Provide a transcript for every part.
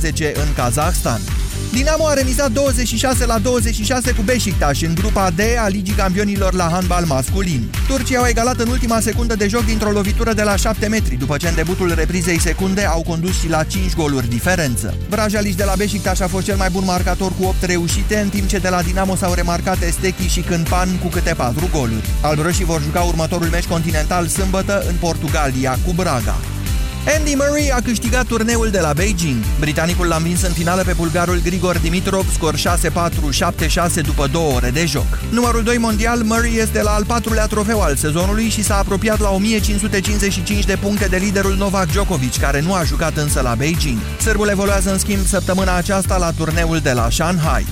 16 în Kazahstan. Dinamo a remizat 26 la 26 cu Beşiktaş în grupa D a Ligii Campionilor la handbal masculin. Turcii au egalat în ultima secundă de joc dintr-o lovitură de la 7 metri, după ce în debutul reprizei secunde au condus și la 5 goluri diferență. Vrajaliș de la Beşiktaş a fost cel mai bun marcator cu 8 reușite, în timp ce de la Dinamo s-au remarcat Estechi și Câmpan cu câte 4 goluri. Albroșii vor juca următorul meci continental sâmbătă în Portugalia cu Braga. Andy Murray a câștigat turneul de la Beijing. Britanicul l-a învins în finală pe bulgarul Grigor Dimitrov, scor 6-4, 7-6 după două ore de joc. Numărul 2 mondial, Murray este la al patrulea trofeu al sezonului și s-a apropiat la 1555 de puncte de liderul Novak Djokovic, care nu a jucat însă la Beijing. Sârbul evoluează în schimb săptămâna aceasta la turneul de la Shanghai.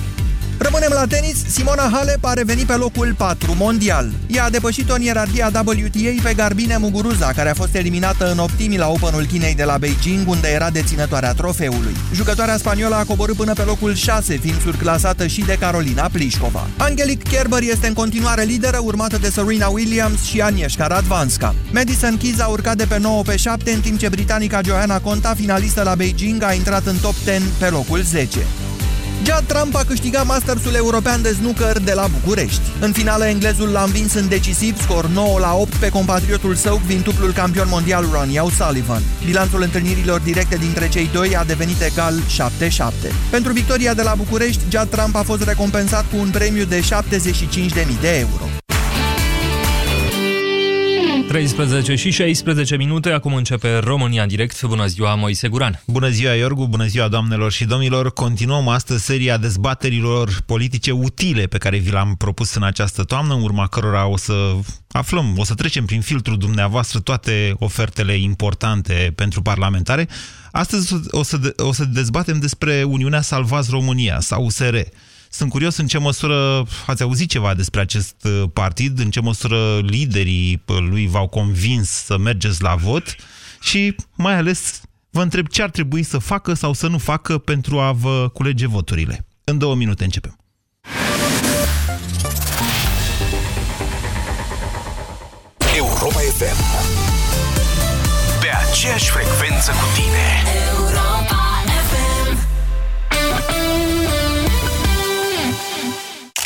Rămânem la tenis, Simona Halep a revenit pe locul 4 mondial. Ea a depășit-o în ierarhia WTA pe Garbine Muguruza, care a fost eliminată în optimi la Openul Chinei de la Beijing, unde era deținătoarea trofeului. Jucătoarea spaniolă a coborât până pe locul 6, fiind surclasată și de Carolina Plișcova. Angelique Kerber este în continuare lideră, urmată de Serena Williams și Agnieszka Radvanska. Madison Keys a urcat de pe 9 pe 7, în timp ce britanica Joanna Conta, finalistă la Beijing, a intrat în top 10 pe locul 10. Judd Trump a câștigat Mastersul European de Snooker de la București. În finală, englezul l-a învins în decisiv, scor 9 la 8 pe compatriotul său, vintuplul campion mondial Ronnie O'Sullivan. Bilanțul întâlnirilor directe dintre cei doi a devenit egal 7-7. Pentru victoria de la București, Judd Trump a fost recompensat cu un premiu de 75.000 de euro. 13 și 16 minute, acum începe România în direct. Bună ziua, Moise Guran. Bună ziua, Iorgu, bună ziua, doamnelor și domnilor. Continuăm astăzi seria dezbaterilor politice utile pe care vi l-am propus în această toamnă, în urma cărora o să aflăm, o să trecem prin filtrul dumneavoastră toate ofertele importante pentru parlamentare. Astăzi o să, o să dezbatem despre Uniunea Salvați România, sau USR. Sunt curios în ce măsură ați auzit ceva despre acest uh, partid, în ce măsură liderii uh, lui v-au convins să mergeți la vot și mai ales vă întreb ce ar trebui să facă sau să nu facă pentru a vă culege voturile. În două minute începem. Europa FM Pe aceeași frecvență cu tine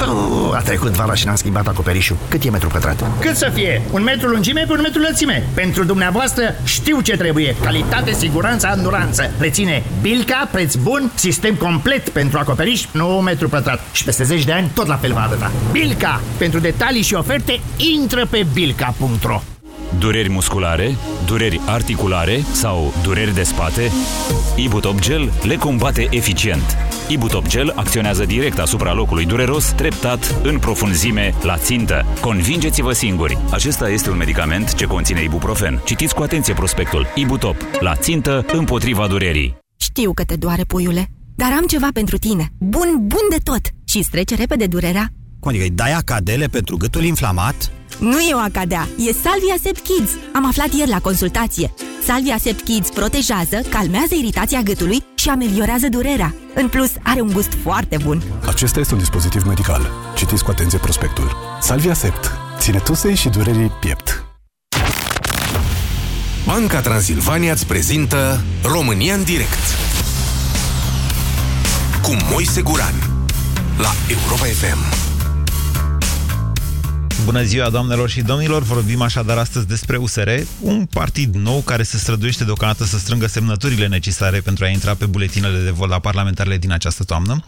Puh, a trecut vara și n-am schimbat acoperișul. Cât e metru pătrat? Cât să fie? Un metru lungime pe un metru lățime. Pentru dumneavoastră știu ce trebuie. Calitate, siguranță, anduranță. Reține Bilca, preț bun, sistem complet pentru acoperiș, nu metru pătrat. Și peste 10 de ani tot la fel va arăta. Bilca! Pentru detalii și oferte, intră pe bilca.ro Dureri musculare, dureri articulare sau dureri de spate? Ibutop Gel le combate eficient. Ibutop Gel acționează direct asupra locului dureros, treptat, în profunzime, la țintă. Convingeți-vă singuri! Acesta este un medicament ce conține ibuprofen. Citiți cu atenție prospectul. Ibutop. La țintă, împotriva durerii. Știu că te doare, puiule, dar am ceva pentru tine. Bun, bun de tot! Și strece repede durerea. Cum adică îi dai acadele pentru gâtul inflamat? Nu e o acadea, e Salvia Sept Kids. Am aflat ieri la consultație. Salvia Sept Kids protejează, calmează iritația gâtului și ameliorează durerea. În plus, are un gust foarte bun. Acesta este un dispozitiv medical. Citiți cu atenție prospectul. Salvia Sept. Ține tusei și durerii piept. Banca Transilvania îți prezintă România în direct cu Moise Guran la Europa FM. Bună ziua, doamnelor și domnilor! Vorbim așadar astăzi despre USR, un partid nou care se străduiește deocamdată să strângă semnăturile necesare pentru a intra pe buletinele de vot la parlamentarele din această toamnă.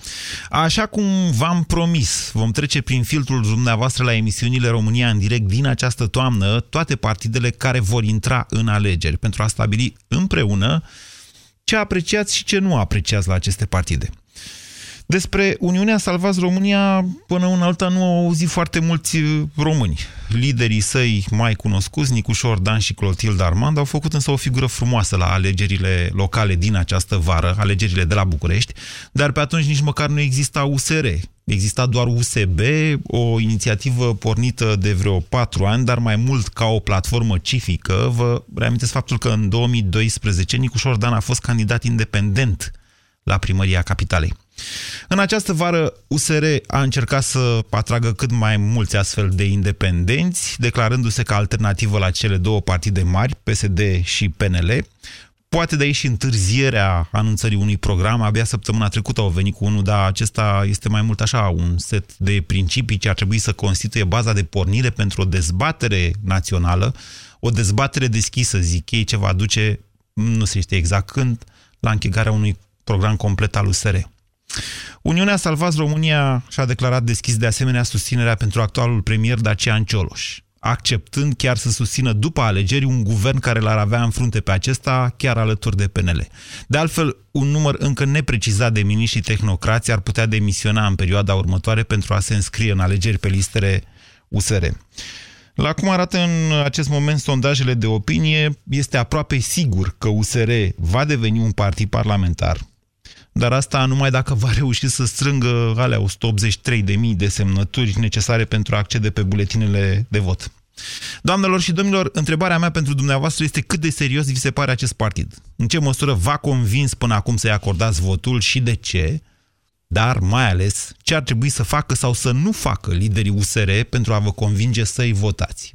Așa cum v-am promis, vom trece prin filtrul dumneavoastră la emisiunile România în direct din această toamnă toate partidele care vor intra în alegeri pentru a stabili împreună ce apreciați și ce nu apreciați la aceste partide. Despre Uniunea Salvați România, până în alta nu au auzit foarte mulți uh, români. Liderii săi mai cunoscuți, Nicușor Dan și Clotilde Armand, au făcut însă o figură frumoasă la alegerile locale din această vară, alegerile de la București, dar pe atunci nici măcar nu exista USR. Exista doar USB, o inițiativă pornită de vreo patru ani, dar mai mult ca o platformă civică. Vă reamintesc faptul că în 2012 Nicușor Dan a fost candidat independent la primăria capitalei. În această vară, USR a încercat să atragă cât mai mulți astfel de independenți, declarându-se ca alternativă la cele două partide mari, PSD și PNL. Poate de aici și întârzierea anunțării unui program. Abia săptămâna trecută au venit cu unul, dar acesta este mai mult așa un set de principii ce ar trebui să constituie baza de pornire pentru o dezbatere națională, o dezbatere deschisă, zic ei, ce va duce, nu se știe exact când, la închegarea unui program complet al USR. Uniunea Salvați România și-a declarat deschis de asemenea susținerea pentru actualul premier Dacian Cioloș, acceptând chiar să susțină după alegeri un guvern care l-ar avea în frunte pe acesta, chiar alături de PNL. De altfel, un număr încă neprecizat de miniștri tehnocrați ar putea demisiona în perioada următoare pentru a se înscrie în alegeri pe listele USR. La cum arată în acest moment sondajele de opinie, este aproape sigur că USR va deveni un partid parlamentar, dar asta numai dacă va reuși să strângă alea 183.000 de semnături necesare pentru a accede pe buletinele de vot. Doamnelor și domnilor, întrebarea mea pentru dumneavoastră este cât de serios vi se pare acest partid? În ce măsură v-a convins până acum să-i acordați votul și de ce? Dar, mai ales, ce ar trebui să facă sau să nu facă liderii USR pentru a vă convinge să-i votați?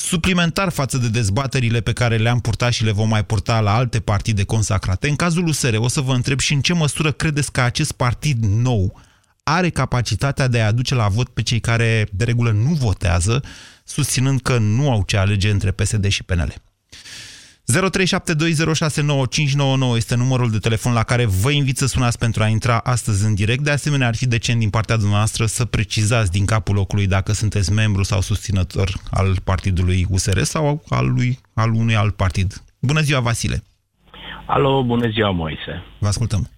Suplimentar față de dezbaterile pe care le-am purtat și le vom mai purta la alte partide consacrate. În cazul USR, o să vă întreb și în ce măsură credeți că acest partid nou are capacitatea de a aduce la vot pe cei care de regulă nu votează, susținând că nu au ce alege între PSD și PNL. 0372069599 este numărul de telefon la care vă invit să sunați pentru a intra astăzi în direct. De asemenea, ar fi decent din partea dumneavoastră să precizați din capul locului dacă sunteți membru sau susținător al partidului USR sau al, lui, al unui alt partid. Bună ziua, Vasile! Alo, bună ziua, Moise! Vă ascultăm!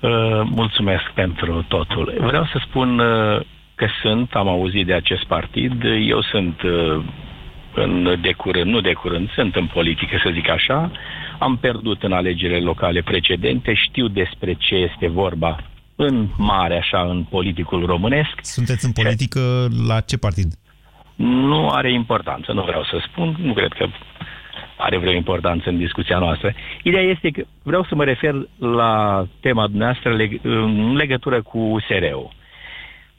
Uh, mulțumesc pentru totul. Vreau să spun uh, că sunt, am auzit de acest partid, eu sunt uh, în de curând, nu de curând, sunt în politică, să zic așa. Am pierdut în alegerile locale precedente, știu despre ce este vorba în mare, așa, în politicul românesc. Sunteți în politică la ce partid? Nu are importanță, nu vreau să spun, nu cred că are vreo importanță în discuția noastră. Ideea este că vreau să mă refer la tema dumneavoastră în legătură cu USR-ul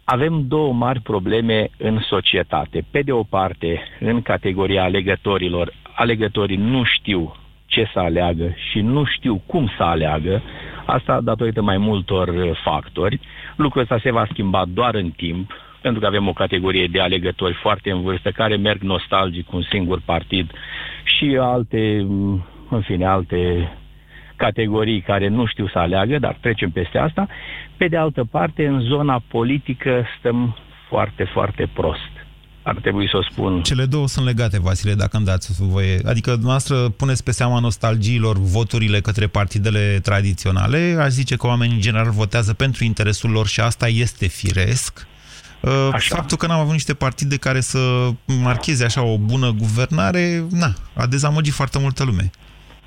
avem două mari probleme în societate. Pe de o parte, în categoria alegătorilor, alegătorii nu știu ce să aleagă și nu știu cum să aleagă, asta datorită mai multor factori. Lucrul ăsta se va schimba doar în timp, pentru că avem o categorie de alegători foarte în vârstă care merg nostalgic cu un singur partid și alte, în fine, alte categorii care nu știu să aleagă, dar trecem peste asta. Pe de altă parte, în zona politică stăm foarte, foarte prost. Ar trebui să o spun. Cele două sunt legate, Vasile, dacă îmi dați voie. Adică dumneavoastră puneți pe seama nostalgiilor voturile către partidele tradiționale. Aș zice că oamenii în general votează pentru interesul lor și asta este firesc. Uh, așa. Faptul că n-am avut niște partide care să marcheze așa o bună guvernare, na, a dezamăgit foarte multă lume.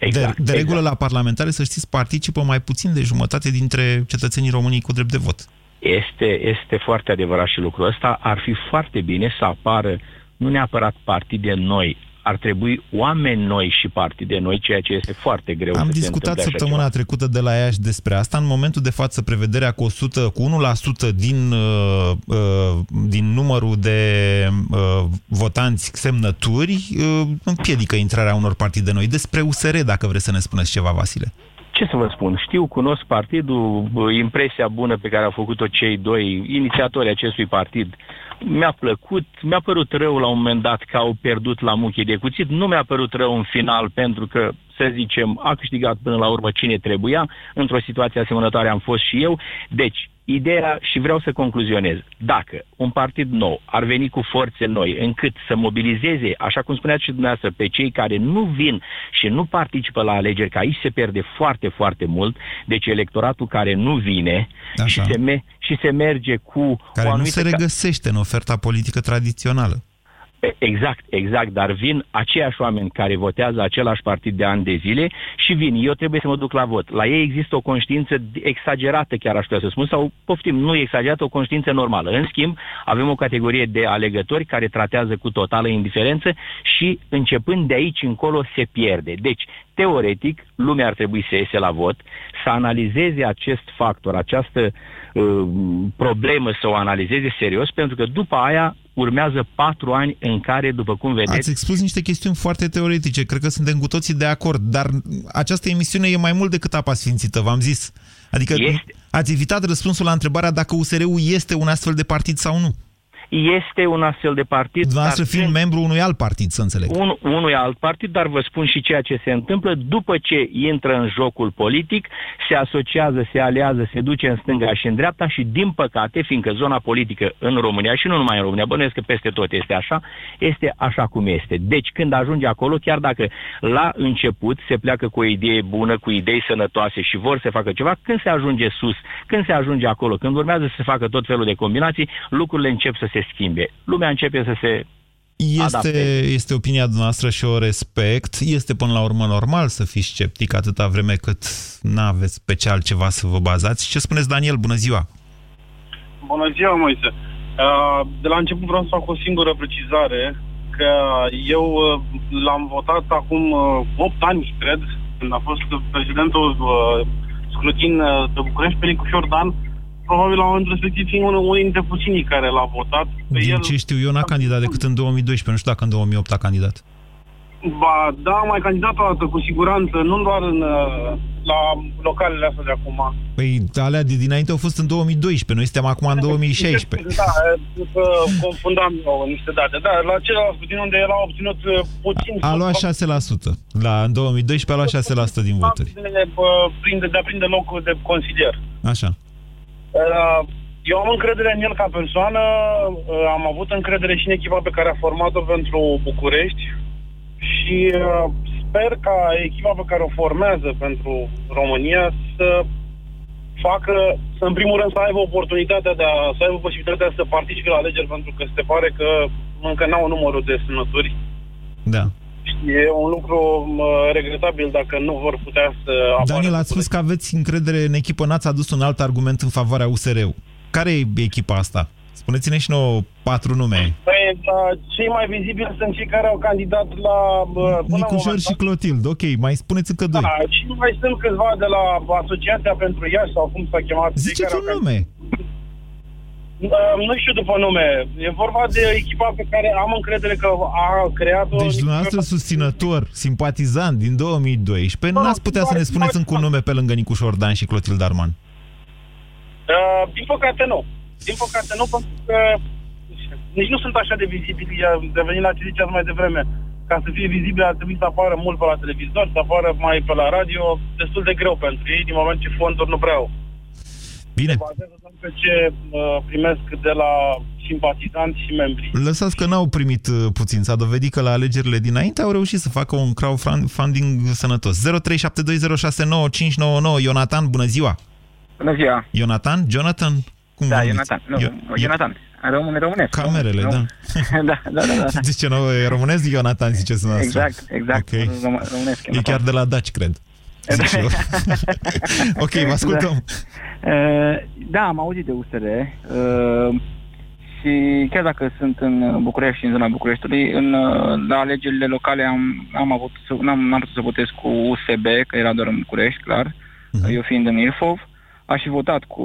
Exact, de, de regulă exact. la parlamentare, să știți, participă mai puțin de jumătate dintre cetățenii românii cu drept de vot. Este, este foarte adevărat și lucrul ăsta. Ar fi foarte bine să apară nu neapărat partide noi, ar trebui oameni noi și partide noi, ceea ce este foarte greu. Am discutat săptămâna trecută de la Iași despre asta. În momentul de față, prevederea cu 100, cu 1% din, uh, uh, din numărul de uh, votanți semnături uh, împiedică intrarea unor partide noi. Despre USR, dacă vreți să ne spuneți ceva, Vasile ce să vă spun, știu, cunosc partidul, impresia bună pe care au făcut-o cei doi inițiatori acestui partid mi-a plăcut, mi-a părut rău la un moment dat că au pierdut la muchii de cuțit, nu mi-a părut rău în final pentru că, să zicem, a câștigat până la urmă cine trebuia, într-o situație asemănătoare am fost și eu, deci ideea și vreau să concluzionez. Dacă un partid nou ar veni cu forțe noi încât să mobilizeze, așa cum spuneați și dumneavoastră, pe cei care nu vin și nu participă la alegeri, că aici se pierde foarte, foarte mult, deci electoratul care nu vine și se, me- și se merge cu... Care o nu se regăsește în oferta politică tradițională. Exact, exact, dar vin aceiași oameni care votează același partid de ani de zile și vin, eu trebuie să mă duc la vot. La ei există o conștiință exagerată, chiar aș putea să spun, sau poftim, nu exagerată, o conștiință normală. În schimb, avem o categorie de alegători care tratează cu totală indiferență și începând de aici încolo se pierde. Deci, teoretic, lumea ar trebui să iese la vot, să analizeze acest factor, această uh, problemă, să o analizeze serios, pentru că după aia urmează patru ani în care, după cum vedeți... Ați expus niște chestiuni foarte teoretice, cred că suntem cu toții de acord, dar această emisiune e mai mult decât apa sfințită, v-am zis. Adică Este. ați evitat răspunsul la întrebarea dacă USR-ul este un astfel de partid sau nu. Este un astfel de partid. Dumneavoastră dar fiind când- membru unui alt partid, să înțeleg. un, unui alt partid, dar vă spun și ceea ce se întâmplă după ce intră în jocul politic, se asociază, se aliază, se duce în stânga și în dreapta și din păcate, fiindcă zona politică în România și nu numai în România, bănuiesc că peste tot este așa, este așa cum este. Deci când ajunge acolo, chiar dacă la început se pleacă cu o idee bună, cu idei sănătoase și vor să facă ceva, când se ajunge sus, când se ajunge acolo, când urmează să se facă tot felul de combinații, lucrurile încep să se schimbe. Lumea începe să se Este, adapteze. este opinia dumneavoastră și o respect. Este până la urmă normal să fiți sceptic atâta vreme cât nu aveți pe ce altceva să vă bazați. Ce spuneți, Daniel? Bună ziua! Bună ziua, Moise. Uh, De la început vreau să fac o singură precizare, că eu uh, l-am votat acum uh, 8 ani, cred, când a fost prezidentul uh, scrutin uh, de București, pe Nicu Fiordan, probabil la momentul respectiv fiind unul unul dintre puținii care l-a votat. Pe Din el, ce știu eu, n-a candidat decât în 2012. Nu știu dacă în 2008 a candidat. ba, da, am mai candidat o dată, cu siguranță, nu doar în, uh, la localele astea de acum. Păi alea de dinainte au fost în 2012. Noi suntem acum în 2016. Da, că confundam eu niște date. Da, la celălalt puțin unde el a obținut uh, puțin... A luat 6%. La, în 2012 a luat 6% din voturi. De, uh, prinde, de a prinde locul de consilier. Așa. Uh, Eu am încredere în el ca persoană, uh, am avut încredere și în echipa pe care a format-o pentru București și uh, sper ca echipa pe care o formează pentru România să facă, să în primul rând să aibă oportunitatea de a, să aibă posibilitatea să participe la alegeri, pentru că se pare că încă n-au numărul de semnături. Da. E un lucru mă, regretabil dacă nu vor putea să apară. Daniel, ați spus că aveți încredere în echipă, n-ați adus un alt argument în favoarea USR-ului. Care e echipa asta? Spuneți-ne și nouă patru nume. Păi, da, cei mai vizibili sunt cei care au candidat la... bă, până Nicușor la și Clotild, ok, mai spuneți încă doi. Da, și mai sunt câțiva de la Asociația pentru Iași sau cum s-a chemat. cei Ziceți care un au nume. Uh, nu știu după nume. E vorba de echipa pe care am încredere că a creat-o... Deci dumneavoastră susținător, simpatizant din 2012, n-ați putea să ne spuneți încă un nume pe lângă Nicușor Dan și Clotilde Arman. Uh, din păcate nu. Din păcate nu, pentru că nici nu sunt așa de vizibili, revenind la ce ziceați mai devreme. Ca să fie vizibil ar trebui să apară mult pe la televizor, să apară mai pe la radio, destul de greu pentru ei, din moment ce fonduri nu prea au. Bine. Se bazează doar pe ce uh, primesc de la simpatizanți și membri. Lăsați că n-au primit uh, puțin. S-a dovedit că la alegerile dinainte au reușit să facă un crowdfunding sănătos. 0372069599 Ionatan, bună ziua! Bună ziua! Ionatan? Jonathan? Cum Da, vă numiți? Ionatan. Nu, Io- Ionatan. Român, românesc. Camerele, Rom- da. da, da, da, da. Zice nou, e românesc Ionatan, ziceți noastră. Exact, exact. Ok. Rom- românesc. E chiar de la Daci, cred. Zic și eu. ok, vă ascultăm. Da. Uh, da, am auzit de USR uh, și chiar dacă sunt în București și în zona Bucureștiului, în, uh, la alegerile locale am, am avut, să- n-am, n-am putut să votez cu USB, că era doar în București, clar, Mhm. eu fiind în Ilfov. Aș fi votat cu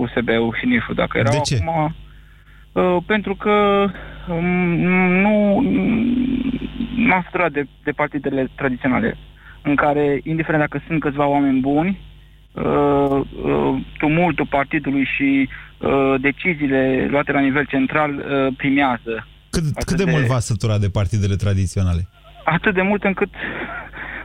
USB-ul și Ilfov dacă erau De ce? acum. Uh, pentru că um, nu m-am săturat de, de partidele tradiționale, în care, indiferent dacă sunt câțiva oameni buni, uh, uh, tumultul partidului și uh, deciziile luate la nivel central uh, primează. Cât, cât de mult v-a săturat de partidele tradiționale? Atât de mult încât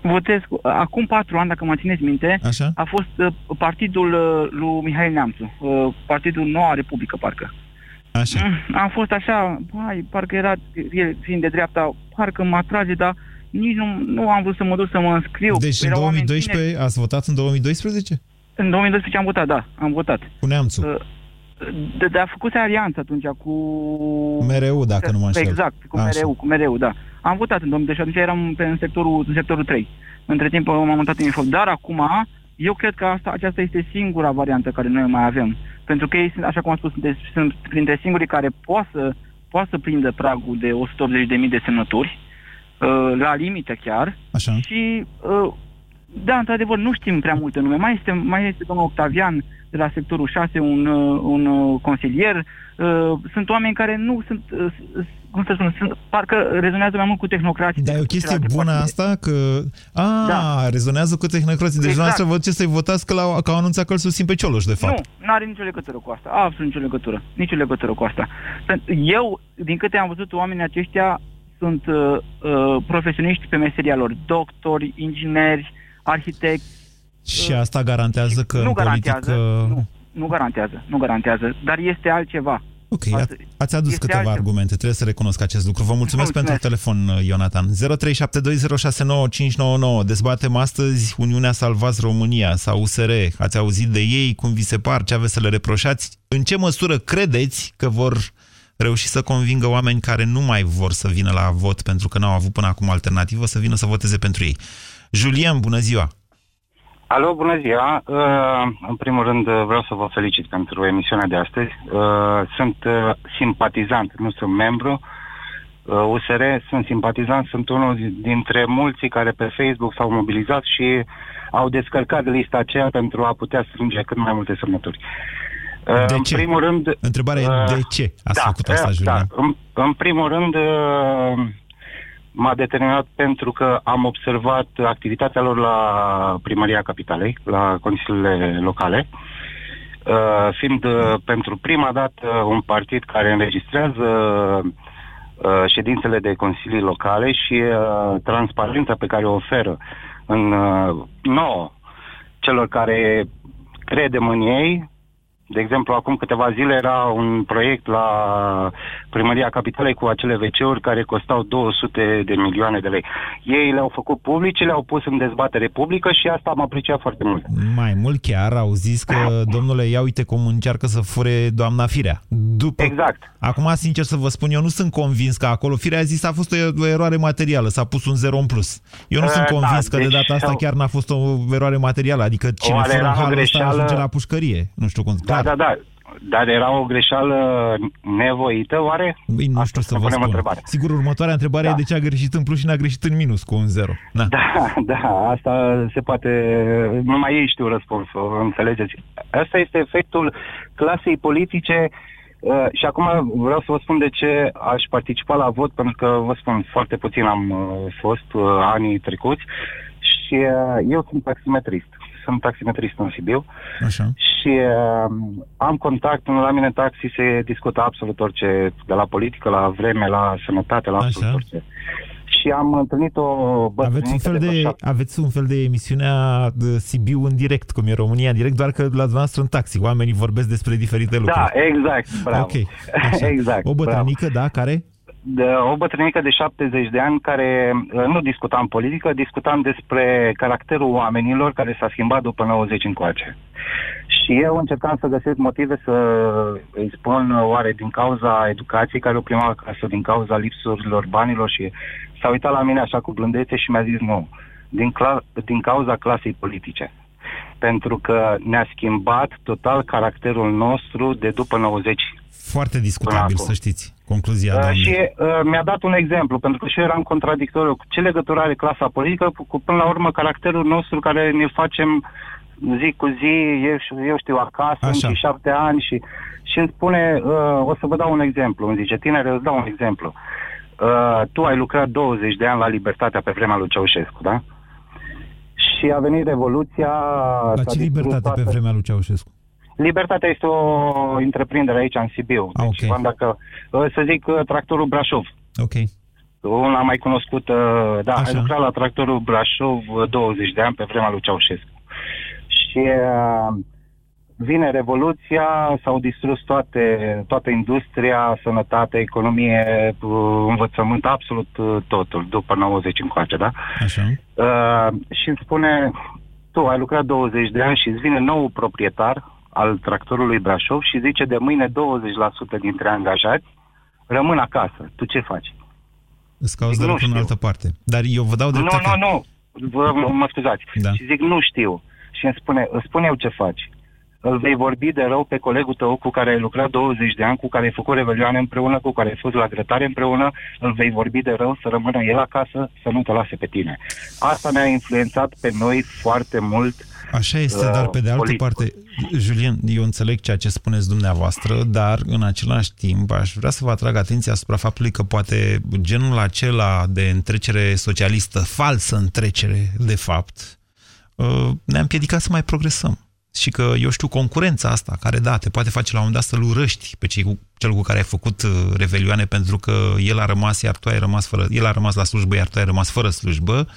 Votez, cu- acum patru ani, dacă mă țineți minte, Așa? a fost uh, partidul uh, lui Mihail Neamțu, uh, partidul Noua Republică, parcă. Așa. Mm, Am fost așa, hai, parcă era, el fiind de dreapta, parcă mă atrage, dar nici nu, nu am vrut să mă duc să mă înscriu. Deci în Erau oameni 2012 ați votat în 2012? tineri. În 2012 am votat, da, am votat. Cu Neamțu. Uh, De, de a făcut alianță atunci cu... MRU, dacă nu mă înșel. Exact, cu Așa. MRU, cu MRU, da. Am votat în 2012 atunci eram pe, în, sectorul, în sectorul 3. Între timp m-am mutat în info. Dar acum, eu cred că asta, aceasta este singura variantă care noi mai avem. Pentru că ei, sunt, așa cum am spus, sunt, sunt printre singurii care poate să, poate să prindă pragul de 180.000 de semnături, uh, la limită chiar. Așa. Și, uh, da, într-adevăr, nu știm prea multe nume. Mai este, mai este domnul Octavian de la sectorul 6, un, uh, un uh, consilier. Uh, Sunt oameni care nu sunt, uh, s- cum să spun, sunt, parcă rezonează mai mult cu tehnocrații. Dar e o chestie bună asta că... A, da. rezonează cu tehnocrații. Deci Exact. exact. vă ce să-i votați că, la, că au anunțat că îl susțin pe Cioloș, de fapt. Nu, nu are nicio legătură cu asta. Absolut nicio legătură. Nicio legătură cu asta. Pentru- Eu, din câte am văzut, oamenii aceștia sunt uh, uh, profesioniști pe meseria lor. Doctori, ingineri, arhitecți. Și asta garantează că nu în garantează, politică... nu, nu garantează, nu garantează, dar este altceva. Ok, a- ați adus este câteva altceva. argumente, trebuie să recunosc acest lucru. Vă mulțumesc, Vă mulțumesc. pentru telefon, Ionatan. 0372069599. Dezbatem astăzi Uniunea Salvați România sau USR. Ați auzit de ei, cum vi se par, ce aveți să le reproșați? În ce măsură credeți că vor reuși să convingă oameni care nu mai vor să vină la vot pentru că n-au avut până acum alternativă să vină să voteze pentru ei? Julien, bună ziua! Alo, bună ziua! Uh, în primul rând uh, vreau să vă felicit pentru emisiunea de astăzi. Uh, sunt uh, simpatizant, nu sunt membru. Uh, USR, sunt simpatizant, sunt unul dintre mulți care pe Facebook s-au mobilizat și au descărcat lista aceea pentru a putea strânge cât mai multe semnături. Uh, De în ce? primul rând... Întrebarea e de ce ați făcut asta, uh, Julian? Da, în, în primul rând, uh, m-a determinat pentru că am observat activitatea lor la Primăria Capitalei, la consiliile locale, uh, fiind uh, pentru prima dată un partid care înregistrează uh, ședințele de consilii locale și uh, transparența pe care o oferă în uh, nouă celor care credem în ei. De exemplu, acum câteva zile era un proiect la Primăria Capitalei cu acele WC-uri care costau 200 de milioane de lei. Ei le-au făcut publice, le-au pus în dezbatere publică și asta am apreciat foarte mult. Mai mult chiar au zis că, domnule, ia uite cum încearcă să fure doamna Firea. După... Exact. Acum, sincer să vă spun, eu nu sunt convins că acolo Firea a zis a fost o, o eroare materială, s-a pus un zero în plus. Eu nu Uh, sunt convins da, că de deci, data asta au- chiar n-a fost o eroare materială, adică cine Oare fură era o halul ăsta greșeală? ajunge la pușcărie. Nu știu cum. Da, da, da. Dar era o greșeală nevoită, oare? Băi, nu știu să vă punem spun. întrebare. Sigur, următoarea întrebare Da. e de ce a greșit în plus și n-a greșit în minus cu un zero. Da. Da, da, asta se poate, numai ei știu răspunsul, înțelegeți? Asta este efectul clasei politice uh, și acum vreau să vă spun de ce aș participa la vot, pentru că vă spun, foarte puțin am uh, fost uh, anii trecuți și uh, eu sunt taximetrist. Sunt taximetrist în Sibiu Așa. și uh, am contact, la mine în taxi se discută absolut orice, de la politică, la vreme, la sănătate, la absolut Așa. orice. Și am întâlnit o Aveți un, bătrânică fel de, de, vreo aveți un fel de emisiunea de Sibiu în direct, cum e România în direct, doar că la dumneavoastră în taxi. Oamenii vorbesc despre diferite lucruri. Da, exact, bravo. Ok, așa. exact. O bătrânică, da, care? De, o bătrânică de 70 de ani care uh, nu discutam politică, discutam despre caracterul oamenilor care s-a schimbat după 90 încoace. Și eu încercam să găsesc motive să îi spun uh, oare din cauza educației care o prima acasă, din cauza lipsurilor banilor și s-a uitat la mine așa cu blândețe și mi-a zis nu, din, cla- din cauza clasei politice. Pentru că ne-a schimbat total caracterul nostru de după 90 Foarte discutabil, acum. să știți. Concluzia, Uh, doamne. și uh, mi-a dat un exemplu, pentru că și eu eram contradictoriu. Cu Ce legătură are clasa politică cu, cu până la urmă caracterul nostru care ne facem zi cu zi, eu, știu- eu știu, acasă, Așa. în șapte ani și, și îmi spune, uh, o să vă dau un exemplu, îmi zice, tinere, îți dau un exemplu. Uh, tu ai lucrat 20 de ani la Libertatea pe vremea lui Ceaușescu, da? Și a venit Revoluția... La s-a ce distrus libertate pe toată- vremea lui Ceaușescu? Libertatea este o întreprindere aici în Sibiu. Ah, Deci, ok. v-am dacă, uh, să zic, uh, tractorul Brașov. Ok. Uh, un am mai cunoscut, uh, da, Așa. ai lucrat la tractorul Brașov uh, 20 de ani pe vremea lui Ceaușescu. Și uh, vine Revoluția, s-au distrus toate, toată industria, sănătate, economie, uh, învățământ, absolut uh, totul, după 90 încoace, da? Așa. Uh, și îmi spune, tu ai lucrat 20 de ani și îți vine nou proprietar al tractorului Brașov și zice de mâine 20% dintre angajați rămân acasă. Tu ce faci? Îți cauți de în altă parte. Dar eu vă dau dreptate. Nu, nu, nu. Vă, mă scuzați. Da. Și zic, nu știu. Și îmi spune, îți spun eu ce faci îl vei vorbi de rău pe colegul tău cu care ai lucrat 20 de ani, cu care ai făcut revelioane împreună, cu care ai fost la grătare împreună, îl vei vorbi de rău să rămână el acasă, să nu te lase pe tine. Asta ne-a influențat pe noi foarte mult Așa este, uh, dar pe de altă politic. parte, Julien, eu înțeleg ceea ce spuneți dumneavoastră, dar în același timp aș vrea să vă atrag atenția asupra faptului că poate genul acela de întrecere socialistă, falsă întrecere, de fapt, uh, ne-a împiedicat să mai progresăm și că, eu știu, concurența asta, care, da, te poate face la un moment dat să-l urăști pe cei cu, cel cu care ai făcut uh, revelioane pentru că el a rămas, iar tu ai rămas fără, el a rămas la slujbă, iar tu ai rămas fără slujbă.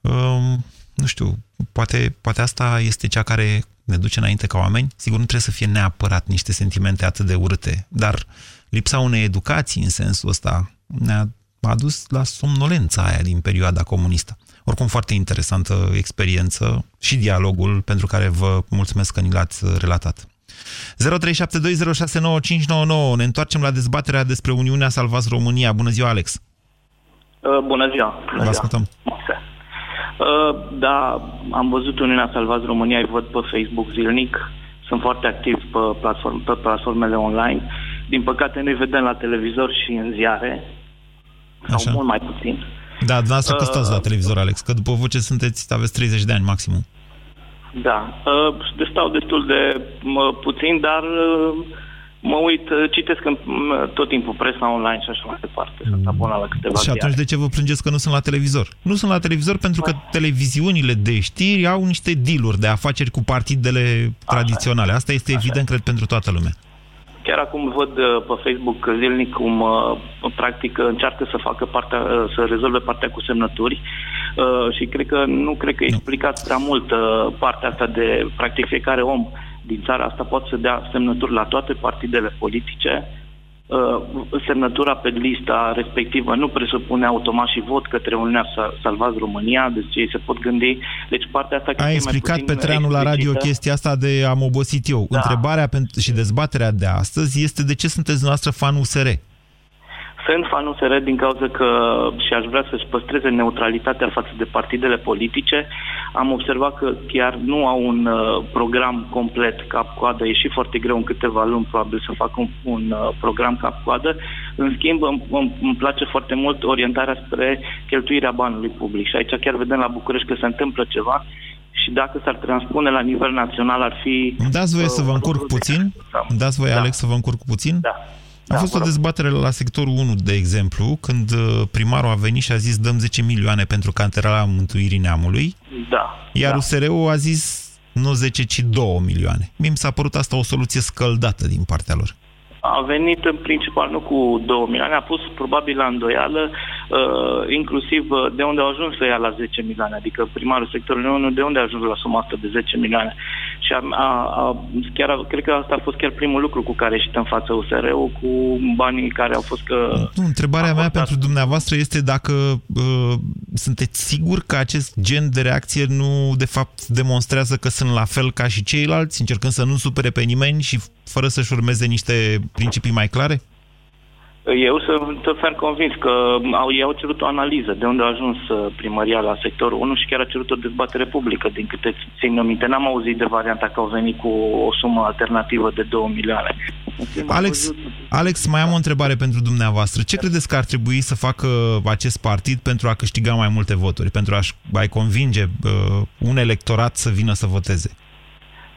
Um, nu știu, poate, poate asta este cea care ne duce înainte ca oameni. Sigur, nu trebuie să fie neapărat niște sentimente atât de urâte, dar lipsa unei educații în sensul ăsta ne-a adus la somnolența aia din perioada comunistă. Oricum, foarte interesantă experiență și dialogul pentru care vă mulțumesc că ni l-ați relatat. 0372069599. Ne întoarcem la dezbaterea despre Uniunea Salvați România. Bună ziua, Alex! Uh, bună ziua! Bună Vă ascultăm! Uh, da, am văzut Uniunea Salvați România, îi văd pe Facebook zilnic. Sunt foarte activ pe, platform, pe platformele online. Din păcate, nu-i vedem la televizor și în ziare. Sau Așa. mult mai puțin. Uh, da, dumneavoastră că stați la uh, televizor, Alex, că după voce sunteți, aveți 30 de ani maximum. Da, uh, stau destul de puțin, dar uh, mă uit, citesc în, tot timpul presa online și așa mai departe. Sunt abonat la câteva Și atunci de ce vă plângeți că nu sunt la televizor? Nu sunt la televizor pentru că televiziunile de știri au niște dealuri de afaceri cu partidele tradiționale. Asta este așa. evident, cred, pentru toată lumea. Chiar acum văd uh, pe Facebook zilnic cum uh, practic încearcă să facă partea, uh, să rezolve partea cu semnături și cred că nu cred că e explicat prea mult partea asta de practic fiecare om din țara asta poate să dea semnături la toate partidele politice Uh, semnătura pe lista respectivă nu presupune automat și vot către Uniunea Salvați România, deci ei se pot gândi. Deci partea asta... Ai explicat pe treanul la radio chestia asta de am obosit eu. Da. Întrebarea și dezbaterea de astăzi este de ce sunteți noastră fan USR? Sunt fan USR din cauza că și aș vrea să-și păstreze neutralitatea față de partidele politice. Am observat că chiar nu au un uh, program complet cap-coadă. E și foarte greu în câteva luni probabil să facă un, un uh, program cap-coadă. În schimb, îmi, îmi, îmi place foarte mult orientarea spre cheltuirea banului public. Și aici chiar vedem la București că se întâmplă ceva și dacă s-ar transpune la nivel național ar fi... Dați voie uh, să vă încurc puțin? Dați voie, da. Alex, să vă încurc puțin? Da. A da, fost o dezbatere la sectorul 1, de exemplu, când uh, primarul a venit și a zis dăm 10 milioane pentru canterala Mântuirii Neamului, da, iar da. USR-ul a zis nu 10, ci 2 milioane. Mie mi s-a părut asta o soluție scăldată din partea lor a venit în principal nu cu 2 milioane, a pus probabil la îndoială uh, inclusiv uh, de unde au ajuns să ia la 10 milioane, adică primarul sectorului 1 de unde a ajuns la suma asta de 10 milioane. Și a, a, a, chiar, cred că asta a fost chiar primul lucru cu care ieșit în fața USR-ul, cu banii care au fost că... Nu, întrebarea mea pentru dumneavoastră este dacă uh, sunteți sigur că acest gen de reacție nu, de fapt, demonstrează că sunt la fel ca și ceilalți, încercând să nu supere pe nimeni și fără să-și urmeze niște principii mai clare? Eu sunt ferm convins că au, ei au cerut o analiză de unde a ajuns uh, primăria la sectorul 1 și chiar a cerut o dezbatere publică, din câte țin minte. N-am auzit de varianta că au venit cu o sumă alternativă de 2 milioane. Alex, Alex, mai am o întrebare pentru dumneavoastră. Ce credeți că ar trebui să facă acest partid pentru a câștiga mai multe voturi, pentru a-și convinge uh, un electorat să vină să voteze?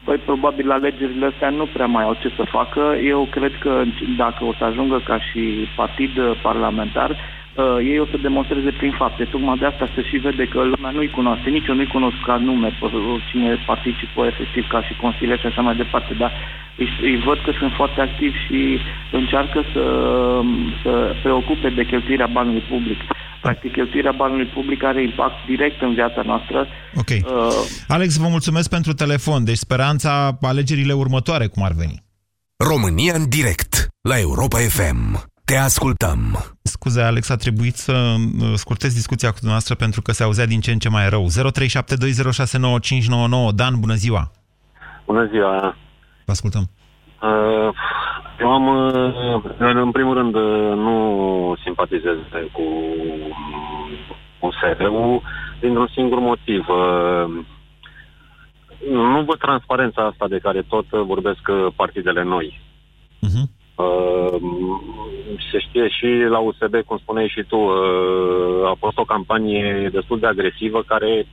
Păi probabil alegerile astea nu prea mai au ce să facă. Eu cred că dacă o să ajungă ca și partid parlamentar, uh, ei o să demonstreze prin fapte. Tocmai de asta se și vede că lumea nu-i cunoaște, nici eu nu-i cunosc ca nume, cine participă efectiv ca și consilier și așa mai departe, dar îi, îi văd că sunt foarte activi și încearcă să, să preocupe de cheltuirea banului public. Practic, cheltuirea banului public are impact direct în viața noastră. Ok. Uh, Alex, vă mulțumesc pentru telefon. Deci speranța alegerile următoare, cum ar veni? România în direct, la Europa FM. Te ascultăm. Scuze, Alex, a trebuit să uh, scurtez discuția cu dumneavoastră pentru că se auzea din ce în ce mai rău. 0372069599. Dan, bună ziua! Bună ziua! Vă ascultăm. Uh, eu am, uh, în primul rând, nu simpatizez cu USR-ul dintr-un singur motiv. Nu văd transparența asta de care tot vorbesc partidele noi. Uh-huh. Uh, se știe și la USB, cum spuneai și tu, uh, a fost o campanie destul de agresivă care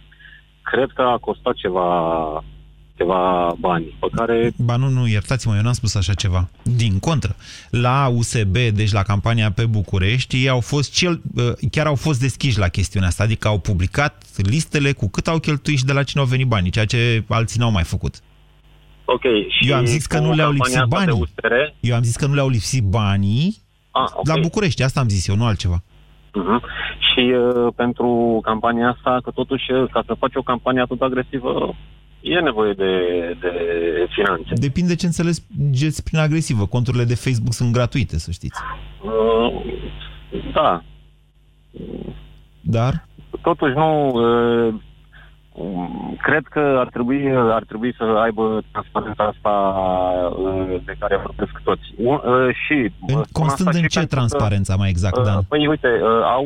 cred că a costat ceva ceva bani, pe care... Ba nu, nu, iertați-mă, eu n-am spus așa ceva. Din contră, la USB, deci la campania pe București, ei au fost cel, uh, chiar au fost deschiși la chestiunea asta, adică au publicat listele cu cât au cheltuit și de la cine au venit banii, ceea ce alții n-au mai făcut. Ok. Și Eu am zis că nu le-au lipsit banii. USR... Eu am zis că nu le-au lipsit banii ah, okay. la București. Asta am zis eu, nu altceva. Uh-huh. Și uh, pentru campania asta, că totuși, uh, ca să faci o campanie atât agresivă, e nevoie de, de finanțe. Depinde ce înțelegeți prin agresivă. Conturile de Facebook sunt gratuite, să știți. Uh, da. Dar? Totuși nu... Uh, Cred că ar trebui, ar trebui să aibă transparența asta uh, de care vorbesc toți. Uh, și, în, constând în ce transparența mai exact, uh, Dan? Păi uite, au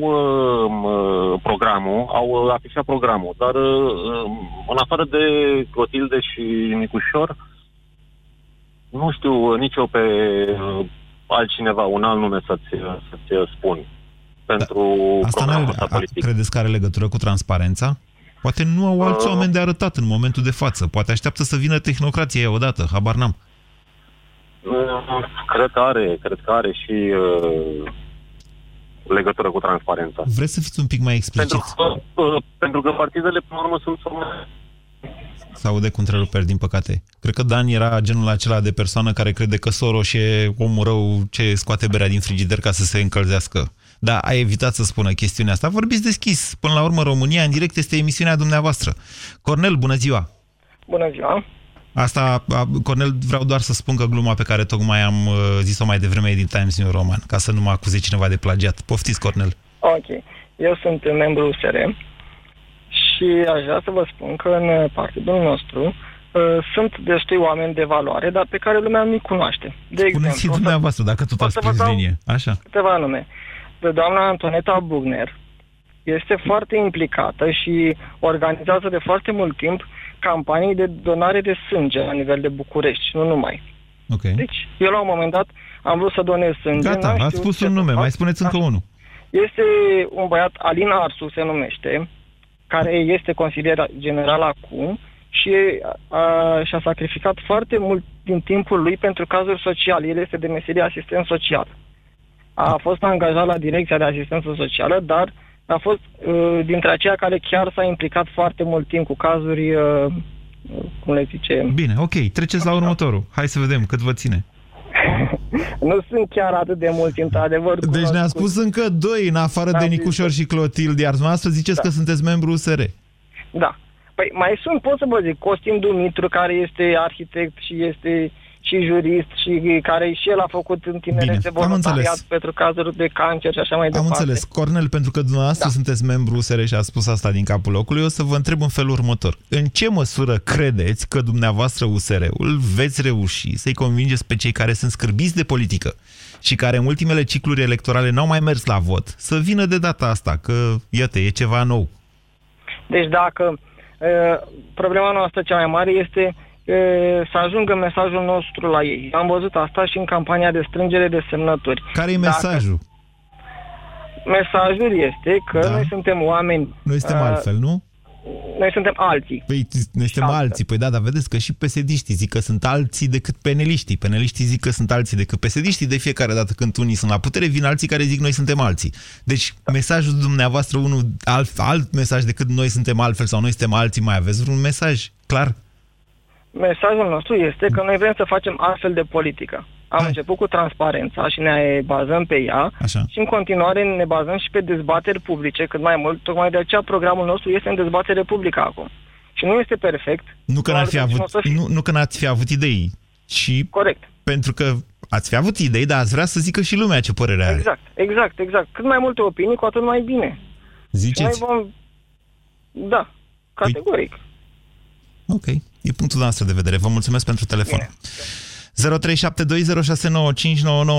programul, au afișat programul, dar în afară de Clotilde și Nicușor, nu știu nici eu pe altcineva, un alt nume să-ți, să-ți spun pentru da. Asta programul ăsta politic. Credeți că are legătură cu transparența? Poate nu au alți uh, oameni de arătat în momentul de față. Poate așteaptă să vină tehnocrația ea odată. Habar n-am. Uh, cred că are, cred că are și uh, legătură cu transparența. Vreți să fiți un pic mai explicit? Pentru că, uh, pentru că partidele, până la urmă, sunt să aude cu întreruperi, din păcate. Cred că Dan era genul acela de persoană care crede că Soros e omul rău ce scoate berea din frigider ca să se încălzească. Da, a evitat să spună chestiunea asta. Vorbiți deschis. Până la urmă, România în direct este emisiunea dumneavoastră. Cornel, bună ziua! Bună ziua! Asta, Cornel, vreau doar să spun că gluma pe care tocmai am uh, zis-o mai devreme e din Times New Roman, ca să nu mă acuze cineva de plagiat. Poftiți, Cornel! Ok. Eu sunt membru USR și aș vrea să vă spun că în partidul nostru uh, sunt destui oameni de valoare, dar pe care lumea nu-i cunoaște. De Spuneți exemplu, și dumneavoastră, dacă tot ați prins linie. Așa. Câteva nume de doamna Antoneta Bugner este foarte implicată și organizează de foarte mult timp campanii de donare de sânge la nivel de București, nu numai. Okay. Deci, eu la un moment dat am vrut să donez sânge. Gata, ați spus un nume, mai spuneți încă unul. Este un băiat, Alina Arsu se numește, care este consilier general acum și a, și-a sacrificat foarte mult din timpul lui pentru cazuri sociale. El este de meserie asistent social a fost angajat la Direcția de Asistență Socială, dar a fost uh, dintre aceia care chiar s-a implicat foarte mult timp cu cazuri, uh, cum le zice... Bine, ok, treceți la următorul. Hai să vedem cât vă ține. nu sunt chiar atât de mulți, într-adevăr. Deci ne-a spus încă doi, în afară da, de Nicușor și Clotilde, iar dumneavoastră ziceți da. că sunteți membru USR. Da. Păi mai sunt, pot să vă zic, Costin Dumitru, care este arhitect și este și jurist și care și el a făcut în tinerețe voluntariat pentru cazuri de cancer și așa mai departe. Am înțeles. Cornel, pentru că dumneavoastră da. sunteți membru USR și a spus asta din capul locului, o să vă întreb în felul următor. În ce măsură credeți că dumneavoastră USR-ul veți reuși să-i convingeți pe cei care sunt scârbiți de politică și care în ultimele cicluri electorale n-au mai mers la vot, să vină de data asta, că, iată, e ceva nou? Deci dacă problema noastră cea mai mare este să ajungă mesajul nostru la ei. Am văzut asta și în campania de strângere de semnături. Care e mesajul? Dacă mesajul este că da. noi suntem oameni... Noi suntem uh, altfel, nu? noi suntem alții. Păi, noi suntem alții. Păi da, dar vedeți că și pesediștii zic că sunt alții decât peneliștii. Peneliștii zic că sunt alții decât pesediștii. De fiecare dată când unii sunt la putere, vin alții care zic noi suntem alții. Deci, mesajul dumneavoastră, unul alt, alt mesaj decât noi suntem altfel sau noi suntem alții, mai aveți vreun mesaj clar? Mesajul nostru este că noi vrem să facem astfel de politică. Am Hai. început cu transparența și ne bazăm pe ea Așa. și în continuare ne bazăm și pe dezbateri publice cât mai mult. Tocmai de aceea programul nostru este în dezbatere publică acum. Și nu este perfect. Nu că, n-ar fi avut, nu, nu că n-ați fi avut idei, ci Corect. pentru că ați fi avut idei, dar ați vrea să zică și lumea ce părere are. Exact, exact, exact. Cât mai multe opinii, cu atât mai bine. Ziceți? Și noi vom... Da, categoric. Păi... Ok, e punctul noastră de vedere. Vă mulțumesc pentru telefon. Bine.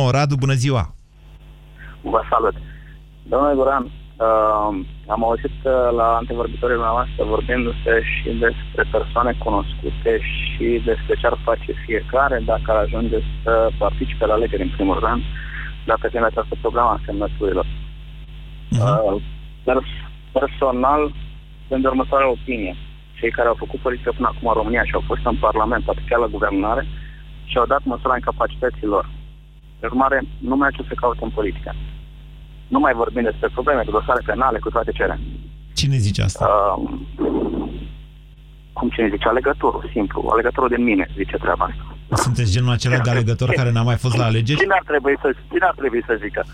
0372069599 Radu, bună ziua! Vă salut! Domnule Guran, uh, am auzit uh, la antevorbitorii noastre vorbindu-se și despre persoane cunoscute și despre ce ar face fiecare dacă ar ajunge să participe la alegeri în primul rând, dacă vine această problemă a semnăturilor. Uh-huh. Uh, personal, sunt de următoarea opinie. Cei care au făcut politică până acum în România și au fost în Parlament, poate chiar la guvernare, uh, și au dat măsura incapacității lor. De urmare, nu mai ce să caute în politică. Nu mai vorbim despre probleme cu dosare penale, cu toate cele. Cine zice asta? Uh, cum cine zice? Alegătorul, simplu. Alegătorul de mine zice treaba asta. Sunteți genul acela de alegător care n-a mai fost la alegeri? Cine ar trebui să, cine ar trebui să zică?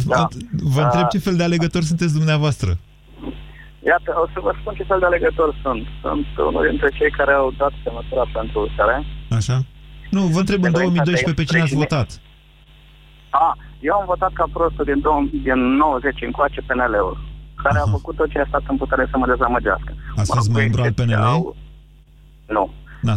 da. Vă întreb ce fel de alegător sunteți dumneavoastră? Iată, o să vă spun ce fel de alegători sunt. Sunt unul dintre cei care au dat semnătura pentru USR. Așa? Nu, vă întreb în 2012 pe cine ați votat. A, eu am votat ca prostul din, 2000, din 90 încoace PNL-ul, care Aha. a făcut tot ce a stat în putere să mă dezamăgească. Ați fost membru al PNL? Au... Nu.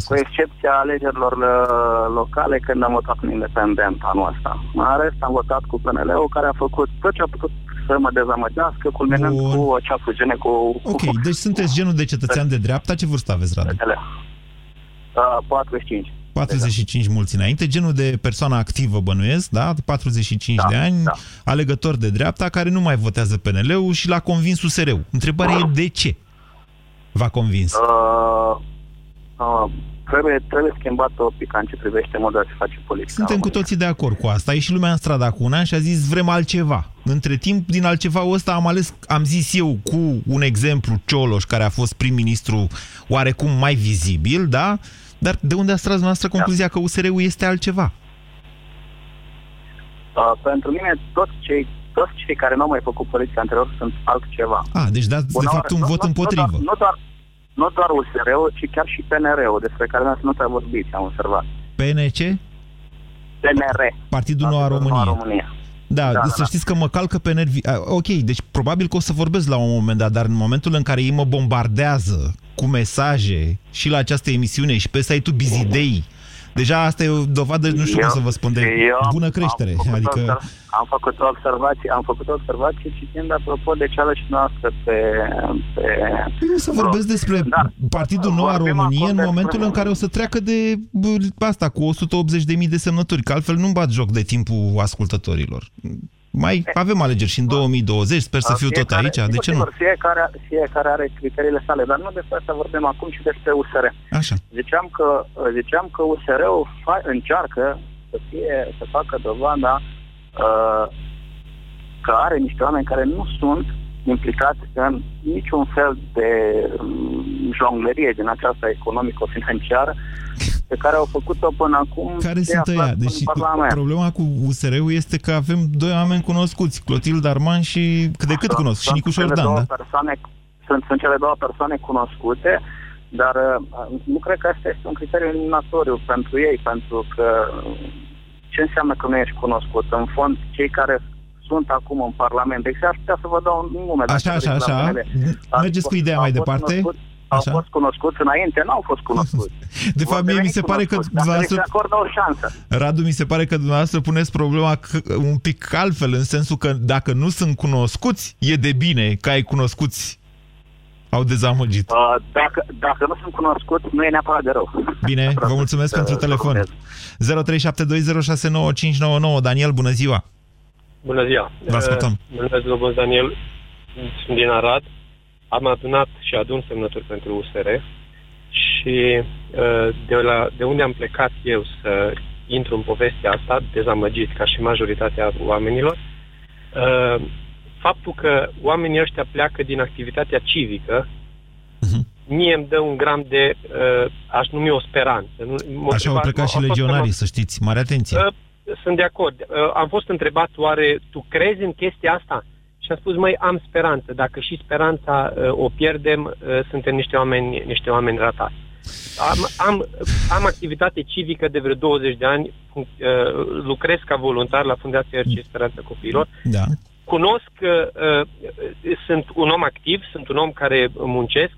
Cu excepția alegerilor uh, locale, când am votat în independent anul ăsta. În rest, am votat cu PNL-ul, care a făcut tot ce a putut să mă dezamăgească, culminând Bun. cu acea fuziune cu... Ok, cu... deci sunteți genul de cetățean de dreapta. Ce vârstă aveți, Radu? Uh, 45. 45 mulți înainte, genul de persoană activă bănuiesc, da? 45 da, de ani, da. alegător de dreapta, care nu mai votează PNL-ul și l-a convins USR-ul. Întrebarea uh. e de ce v-a convins? Uh, uh, trebuie, trebuie schimbat optica în ce privește modul de a se face politică. Suntem cu toții de acord cu asta. E și lumea în stradă acum un an și a zis vrem altceva. Între timp, din altceva ăsta am ales, am zis eu cu un exemplu, Cioloș, care a fost prim-ministru oarecum mai vizibil, da? Dar de unde a tras noastră concluzia da. că USR-ul este altceva? Uh, pentru mine, toți cei toți cei care nu au mai făcut politica anterior sunt altceva. Ah, deci dați de fapt un vot împotrivă. Nu doar, nu doar, nu doar USR-ul, ci chiar și PNR-ul, despre care nu prea vorbiți, am observat. PNC? PNR. Partidul Noua România. România. Da, da, să da. știți că mă calcă pe nervi. Ok, deci probabil că o să vorbesc la un moment dat, dar în momentul în care ei mă bombardează cu mesaje și la această emisiune și pe site-ul Bizidei, Deja asta e o dovadă, nu știu eu, cum să vă spun, de bună creștere. Am făcut, adică... am făcut o observație, am făcut o observație citind apropo de cealaltă și noastră pe... pe păi nu să vorbesc despre da, Partidul Noua Românie în momentul în care o să treacă de asta cu 180.000 de semnături, că altfel nu-mi bat joc de timpul ascultătorilor. Mai avem alegeri și în 2020, sper să fiu tot aici, de ce nu? Fiecare, fiecare are criteriile sale, dar nu despre asta vorbim acum, ci despre USR. Așa. Ziceam că, ziceam că USR-ul fa- încearcă să, fie, să facă dovada uh, că are niște oameni care nu sunt implicați în niciun fel de um, jonglerie din această economico-financiară pe care au făcut-o până acum. Care sunt ăia? Deci problema cu USR-ul este că avem doi oameni cunoscuți, Clotil Darman și cât de cât cunosc, și Nicu Șordan, da? Persoane, sunt, sunt cele două persoane cunoscute, dar uh, nu cred că asta este un criteriu eliminatoriu pentru ei, pentru că ce înseamnă că nu ești cunoscut? În fond, cei care sunt acum în Parlament, de exemplu, aș putea să vă dau un nume. Așa, așa, așa. Mergeți cu ideea mai departe. Cunoscut, au Așa? fost cunoscuți înainte, nu au fost cunoscuți. De fapt, mie mi se pare că dumneavoastră... se acordă o șansă. Radu, mi se pare că dumneavoastră puneți problema un pic altfel, în sensul că dacă nu sunt cunoscuți, e de bine că ai cunoscuți au dezamăgit. Uh, dacă, dacă nu sunt cunoscuți, nu e neapărat de rău. Bine, vă mulțumesc pentru telefon. 0372069599 Daniel, bună ziua! Bună ziua! Vă ascultăm! Bună ziua, Daniel, sunt din Arad. Am adunat și adun semnături pentru USR și uh, de, la, de unde am plecat eu să intru în povestea asta, dezamăgit ca și majoritatea oamenilor, uh, faptul că oamenii ăștia pleacă din activitatea civică, uh-huh. mie îmi dă un gram de, uh, aș numi o speranță. Așa au plecat și legionarii, să știți, mare atenție. Uh, sunt de acord. Uh, am fost întrebat, oare tu crezi în chestia asta? Și am spus, măi, am speranță. Dacă și speranța uh, o pierdem, uh, suntem niște oameni, niște oameni ratați. Am, am, am activitate civică de vreo 20 de ani, uh, lucrez ca voluntar la Fundația RC Speranța Copiilor. Da. Cunosc că uh, sunt un om activ, sunt un om care muncesc,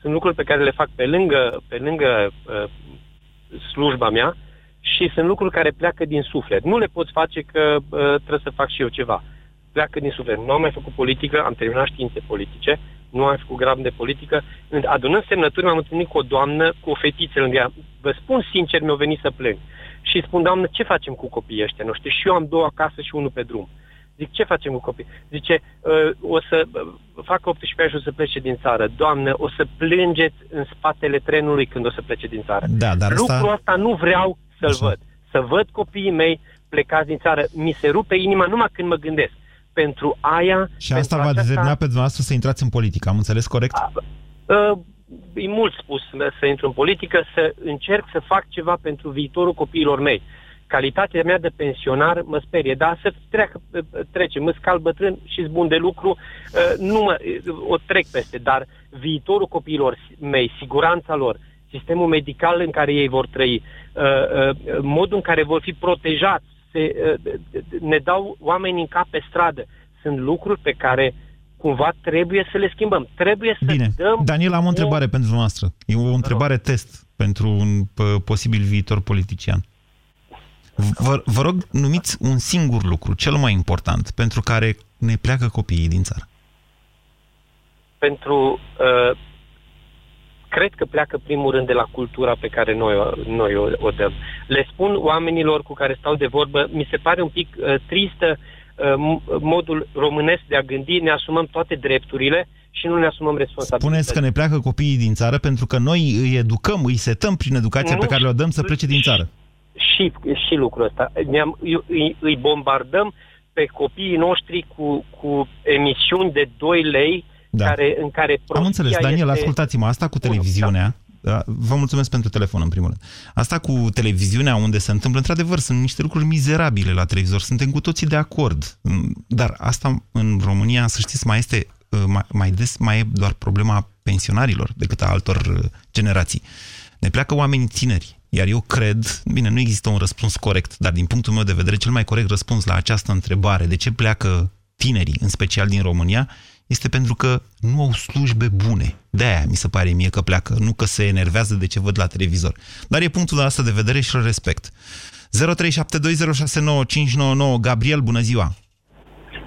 sunt lucruri pe care le fac pe lângă, pe lângă uh, slujba mea și sunt lucruri care pleacă din suflet. Nu le pot face că uh, trebuie să fac și eu ceva. Pleacă din suflet. Nu am mai făcut politică, am terminat științe politice, nu am făcut gram de politică. Adunând semnături, m-am întâlnit cu o doamnă, cu o fetiță lângă ea. Vă spun sincer, mi-au venit să plâng. Și spun, doamnă, ce facem cu copiii ăștia noștri? Și eu am două acasă și unul pe drum. Zic, ce facem cu copii? Zice, ă, o să fac 18 ani și o să plece din țară. Doamnă, o să plângeți în spatele trenului când o să plece din țară. Da, dar Lucrul asta... ăsta nu vreau să-l Așa. văd. Să văd copiii mei plecați din țară. Mi se rupe inima numai când mă gândesc. Pentru aia... Și asta va aceasta... determina pe dumneavoastră să intrați în politică. Am înțeles corect? A, a, e mult spus să intru în politică, să încerc să fac ceva pentru viitorul copiilor mei calitatea mea de pensionar mă sperie, dar să treacă, trece, mă scal bătrân și bun de lucru, uh, nu mă, o trec peste, dar viitorul copiilor mei, siguranța lor, sistemul medical în care ei vor trăi, uh, uh, modul în care vor fi protejați, se, ne dau oameni în cap pe stradă. Sunt lucruri pe care cumva trebuie să le schimbăm. Trebuie să Bine. dăm... Daniel, am o întrebare o... pentru noastră. E o întrebare test pentru un posibil viitor politician. Vă, vă rog, numiți un singur lucru, cel mai important, pentru care ne pleacă copiii din țară. Pentru... Uh, cred că pleacă primul rând de la cultura pe care noi, noi o, o dăm. Le spun oamenilor cu care stau de vorbă, mi se pare un pic uh, tristă uh, modul românesc de a gândi, ne asumăm toate drepturile și nu ne asumăm responsabilitatea. Spuneți că ne pleacă copiii din țară pentru că noi îi educăm, îi setăm prin educația nu, pe care le-o dăm să plece din țară și, și lucrul ăsta. Ne-am, îi, îi bombardăm pe copiii noștri cu, cu emisiuni de 2 lei da. care, în care Am înțeles, Daniel, este... ascultați-mă, asta cu televiziunea, da. Vă mulțumesc pentru telefon, în primul rând. Asta cu televiziunea, unde se întâmplă, într-adevăr, sunt niște lucruri mizerabile la televizor. Suntem cu toții de acord. Dar asta în România, să știți, mai este mai, mai des, mai e doar problema pensionarilor decât a altor uh, generații. Ne pleacă oamenii tineri, iar eu cred, bine, nu există un răspuns corect, dar din punctul meu de vedere, cel mai corect răspuns la această întrebare, de ce pleacă tinerii, în special din România, este pentru că nu au slujbe bune. De-aia mi se pare mie că pleacă, nu că se enervează de ce văd la televizor. Dar e punctul ăsta de vedere și îl respect. 0372069599 Gabriel, bună ziua!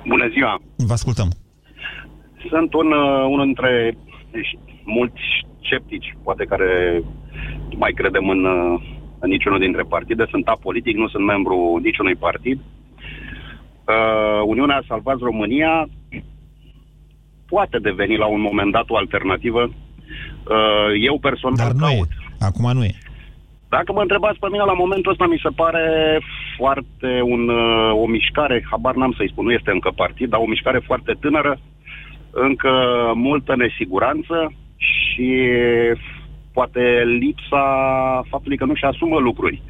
Bună ziua! Vă ascultăm! Sunt un, uh, unul dintre mulți sceptici, poate care mai credem în, uh, în niciunul dintre partide. Sunt apolitic, nu sunt membru niciunui partid. Uh, Uniunea a salvat România poate deveni la un moment dat o alternativă. Uh, eu personal Dar nu caut. e. Acum nu e. Dacă mă întrebați pe mine, la momentul ăsta mi se pare foarte un, uh, o mișcare, habar n-am să-i spun, nu este încă partid, dar o mișcare foarte tânără, încă multă nesiguranță și poate lipsa faptului că nu și asumă lucruri.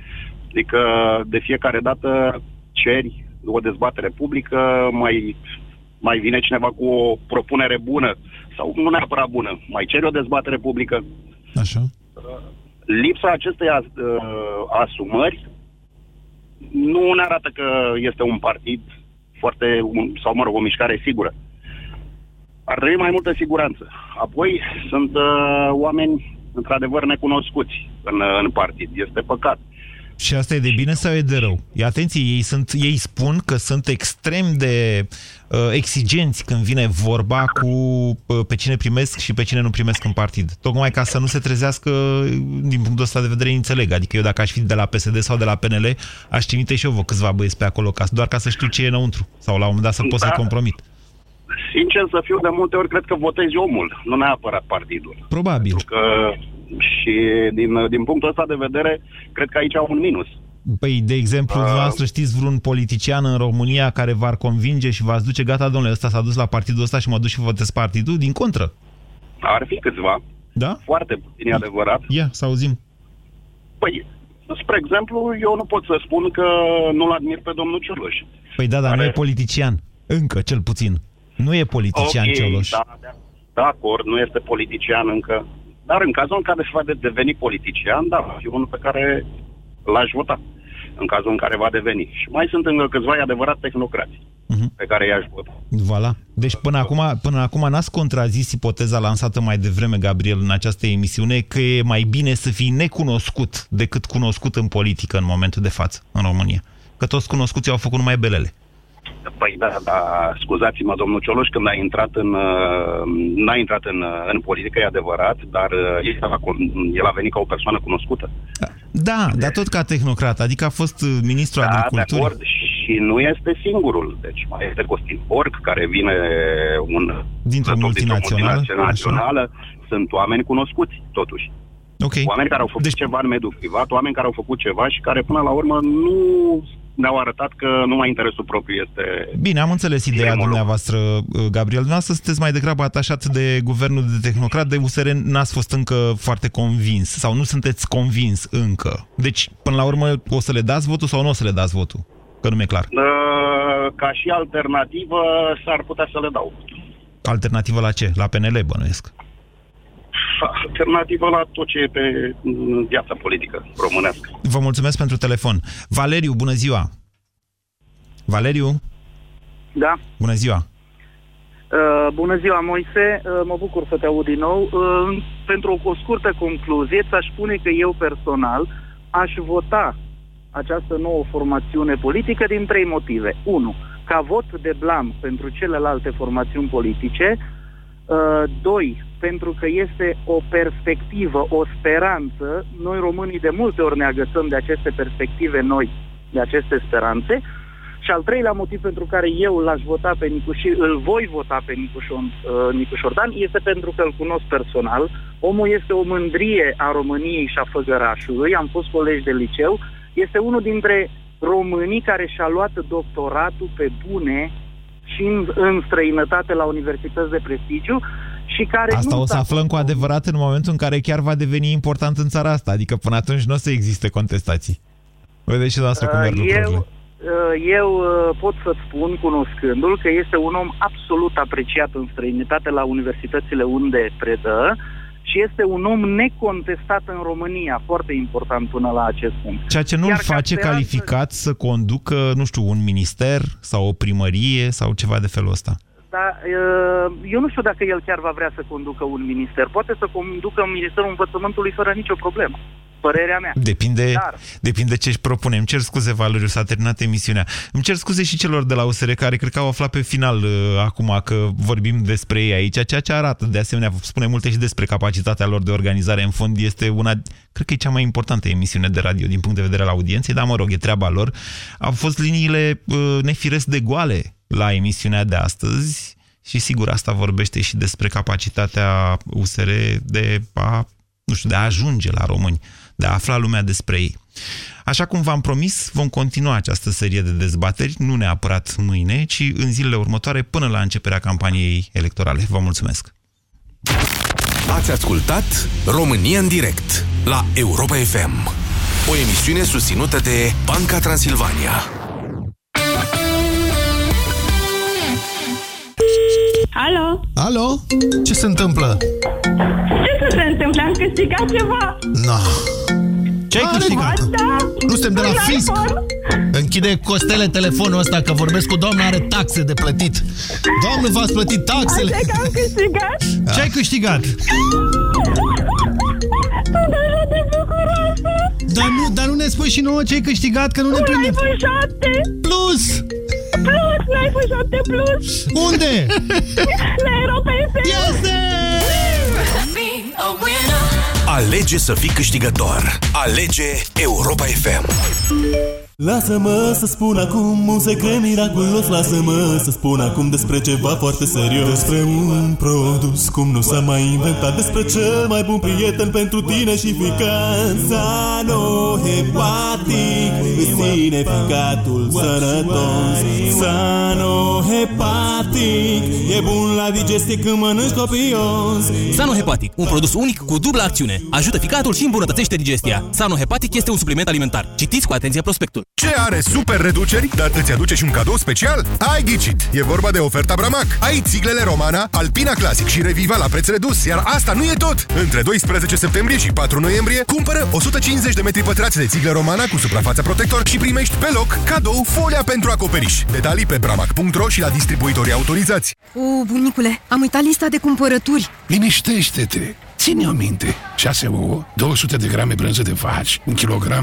Adică de fiecare dată ceri o dezbatere publică, mai, mai vine cineva cu o propunere bună sau nu neapărat bună, mai ceri o dezbatere publică. Așa. Lipsa acestei as, uh, asumări nu ne arată că este un partid foarte, un, sau mă rog, o mișcare sigură. Ar trebui mai multă siguranță. Apoi sunt uh, oameni într-adevăr necunoscuți în, în partid. Este păcat. Și asta e de bine sau e de rău? E atenție, ei, sunt, ei spun că sunt extrem de uh, exigenți când vine vorba cu uh, pe cine primesc și pe cine nu primesc în partid. Tocmai ca să nu se trezească, din punctul ăsta de vedere, înțeleg. Adică eu dacă aș fi de la PSD sau de la PNL, aș trimite și eu vă câțiva băieți pe acolo, ca, doar ca să știu ce e înăuntru. Sau la un moment dat să pot da. să compromit. Sincer să fiu, de multe ori cred că votezi omul, nu neapărat partidul. Probabil. Pentru că și din, din punctul ăsta de vedere, cred că aici au un minus. Păi, de exemplu, uh, dumneavoastră știți vreun politician în România care v-ar convinge și v-ați duce, gata, domnule, ăsta s-a dus la partidul ăsta și mă duc și votez partidul? Din contră. Ar fi câțiva. Da? Foarte puțin, e adevărat. Ia, să auzim. Păi, spre exemplu, eu nu pot să spun că nu-l admir pe domnul Cioloș. Păi da, dar are... nu e politician. Încă, cel puțin. Nu e politician okay, Cioloș. Da, da, de acord, nu este politician încă. Dar în cazul în care se va de deveni politician, da, va fi unul pe care l-aș vota în cazul în care va deveni. Și mai sunt încă câțiva, e adevărat, tehnocrați uh-huh. pe care i-aș vota. Voilà. Deci până acum, până acum n-ați contrazis ipoteza lansată mai devreme, Gabriel, în această emisiune, că e mai bine să fii necunoscut decât cunoscut în politică în momentul de față, în România. Că toți cunoscuții au făcut numai belele. Păi da, da, scuzați-mă, domnul Cioloș, când a intrat în, uh, n-a intrat în, uh, în politică, e adevărat, dar uh, el a, el a venit ca o persoană cunoscută. Da, de... dar tot ca tehnocrat, adică a fost ministru da, agriculturii. De acord, și nu este singurul. Deci mai este Costin Porc, care vine un... Dintr-o multinațională. Dintr multinațională. Sunt oameni cunoscuți, totuși. Okay. Oameni care au făcut deci... ceva în mediul privat, oameni care au făcut ceva și care până la urmă nu ne-au arătat că numai interesul propriu este... Bine, am înțeles ideea dumneavoastră, uh, Gabriel. Dumneavoastră sunteți mai degrabă atașat de guvernul de tehnocrat, de USR n-ați fost încă foarte convins sau nu sunteți convins încă. Deci, până la urmă, o să le dați votul sau nu o să le dați votul? Că nu mi-e clar. Uh, ca și alternativă, s-ar putea să le dau. Alternativă la ce? La PNL, bănuiesc alternativă la tot ce e pe viața politică românească. Vă mulțumesc pentru telefon. Valeriu, bună ziua! Valeriu? Da. Bună ziua! Uh, bună ziua, Moise! Uh, mă bucur să te aud din nou. Uh, pentru o, o scurtă concluzie, ți-aș spune că eu personal aș vota această nouă formațiune politică din trei motive. Unu, ca vot de blam pentru celelalte formațiuni politice. Uh, doi, pentru că este o perspectivă, o speranță. Noi românii de multe ori ne agățăm de aceste perspective noi, de aceste speranțe. Și al treilea motiv pentru care eu l-aș vota pe Nicu și îl voi vota pe Nicu, Șon, uh, Nicu Șordan este pentru că îl cunosc personal. Omul este o mândrie a României și a Făgărașului, am fost colegi de liceu, este unul dintre românii care și-a luat doctoratul pe bune și în, în străinătate la universități de prestigiu și care Asta nu o să aflăm cu adevărat în momentul în care chiar va deveni important în țara asta. Adică până atunci nu o să existe contestații. Vedeți și noastră cum merg lucrurile. Eu, uh, eu uh, pot să spun, cunoscându-l, că este un om absolut apreciat în străinitate la universitățile unde predă și este un om necontestat în România, foarte important până la acest punct. Ceea ce nu-l face speranță... calificat să conducă, nu știu, un minister sau o primărie sau ceva de felul ăsta. Dar eu nu știu dacă el chiar va vrea să conducă un minister. Poate să conducă un ministerul învățământului fără nicio problemă. Părerea mea. Depinde, Dar... depinde ce își propune. Îmi cer scuze, Valeriu, s-a terminat emisiunea. Îmi cer scuze și celor de la USR care cred că au aflat pe final uh, acum că vorbim despre ei aici, ceea ce arată de asemenea, spune multe și despre capacitatea lor de organizare. În fond este una, cred că e cea mai importantă emisiune de radio din punct de vedere al audienței, dar mă rog, e treaba lor. Au fost liniile uh, nefiresc de goale la emisiunea de astăzi și sigur asta vorbește și despre capacitatea USR de a, nu știu, de a ajunge la români, de a afla lumea despre ei. Așa cum v-am promis, vom continua această serie de dezbateri, nu neapărat mâine, ci în zilele următoare până la începerea campaniei electorale. Vă mulțumesc! Ați ascultat România în direct la Europa FM, o emisiune susținută de Banca Transilvania. Alo? Alo? Ce se întâmplă? Ce să se întâmple? Am câștigat ceva? No. Ce ai câștigat? Da. Nu suntem de la fisc. Închide costele telefonul ăsta, că vorbesc cu doamna, are taxe de plătit. Doamnă, v-ați plătit taxele? Așa că am câștigat? Ce ai câștigat? Dar nu, dar nu ne spui și nouă ce ai câștigat, că nu ne prinde. Un iPhone 7! Plus! Plus, la iPhone 7 Plus! Unde? la Europa FM! Este! Alege să fii câștigător. Alege Europa FM. Lasă-mă să spun acum un secret miraculos Lasă-mă să spun acum despre ceva foarte serios Despre un produs cum nu s-a mai inventat Despre cel mai bun prieten pentru tine și ficat Sanohepatic Îți ficatul sănătos Sanohepatic E bun la digestie când mănânci copios Sanohepatic, un produs unic cu dublă acțiune. Ajută ficatul și îmbunătățește digestia. Sanohepatic este un supliment alimentar. Citiți cu atenție prospectul. Ce are super reduceri, dar îți aduce și un cadou special? Ai ghicit! E vorba de oferta Bramac. Ai țiglele Romana, Alpina Classic și Reviva la preț redus, iar asta nu e tot! Între 12 septembrie și 4 noiembrie, cumpără 150 de metri pătrați de țiglă Romana cu suprafața protector și primești pe loc cadou folia pentru acoperiș. Detalii pe bramac.ro și la distribuitorii autorizați. O, bunicule, am uitat lista de cumpărături. Liniștește-te! Ține-o minte. 6 ouă, 200 de grame brânză de vaci, un kilogram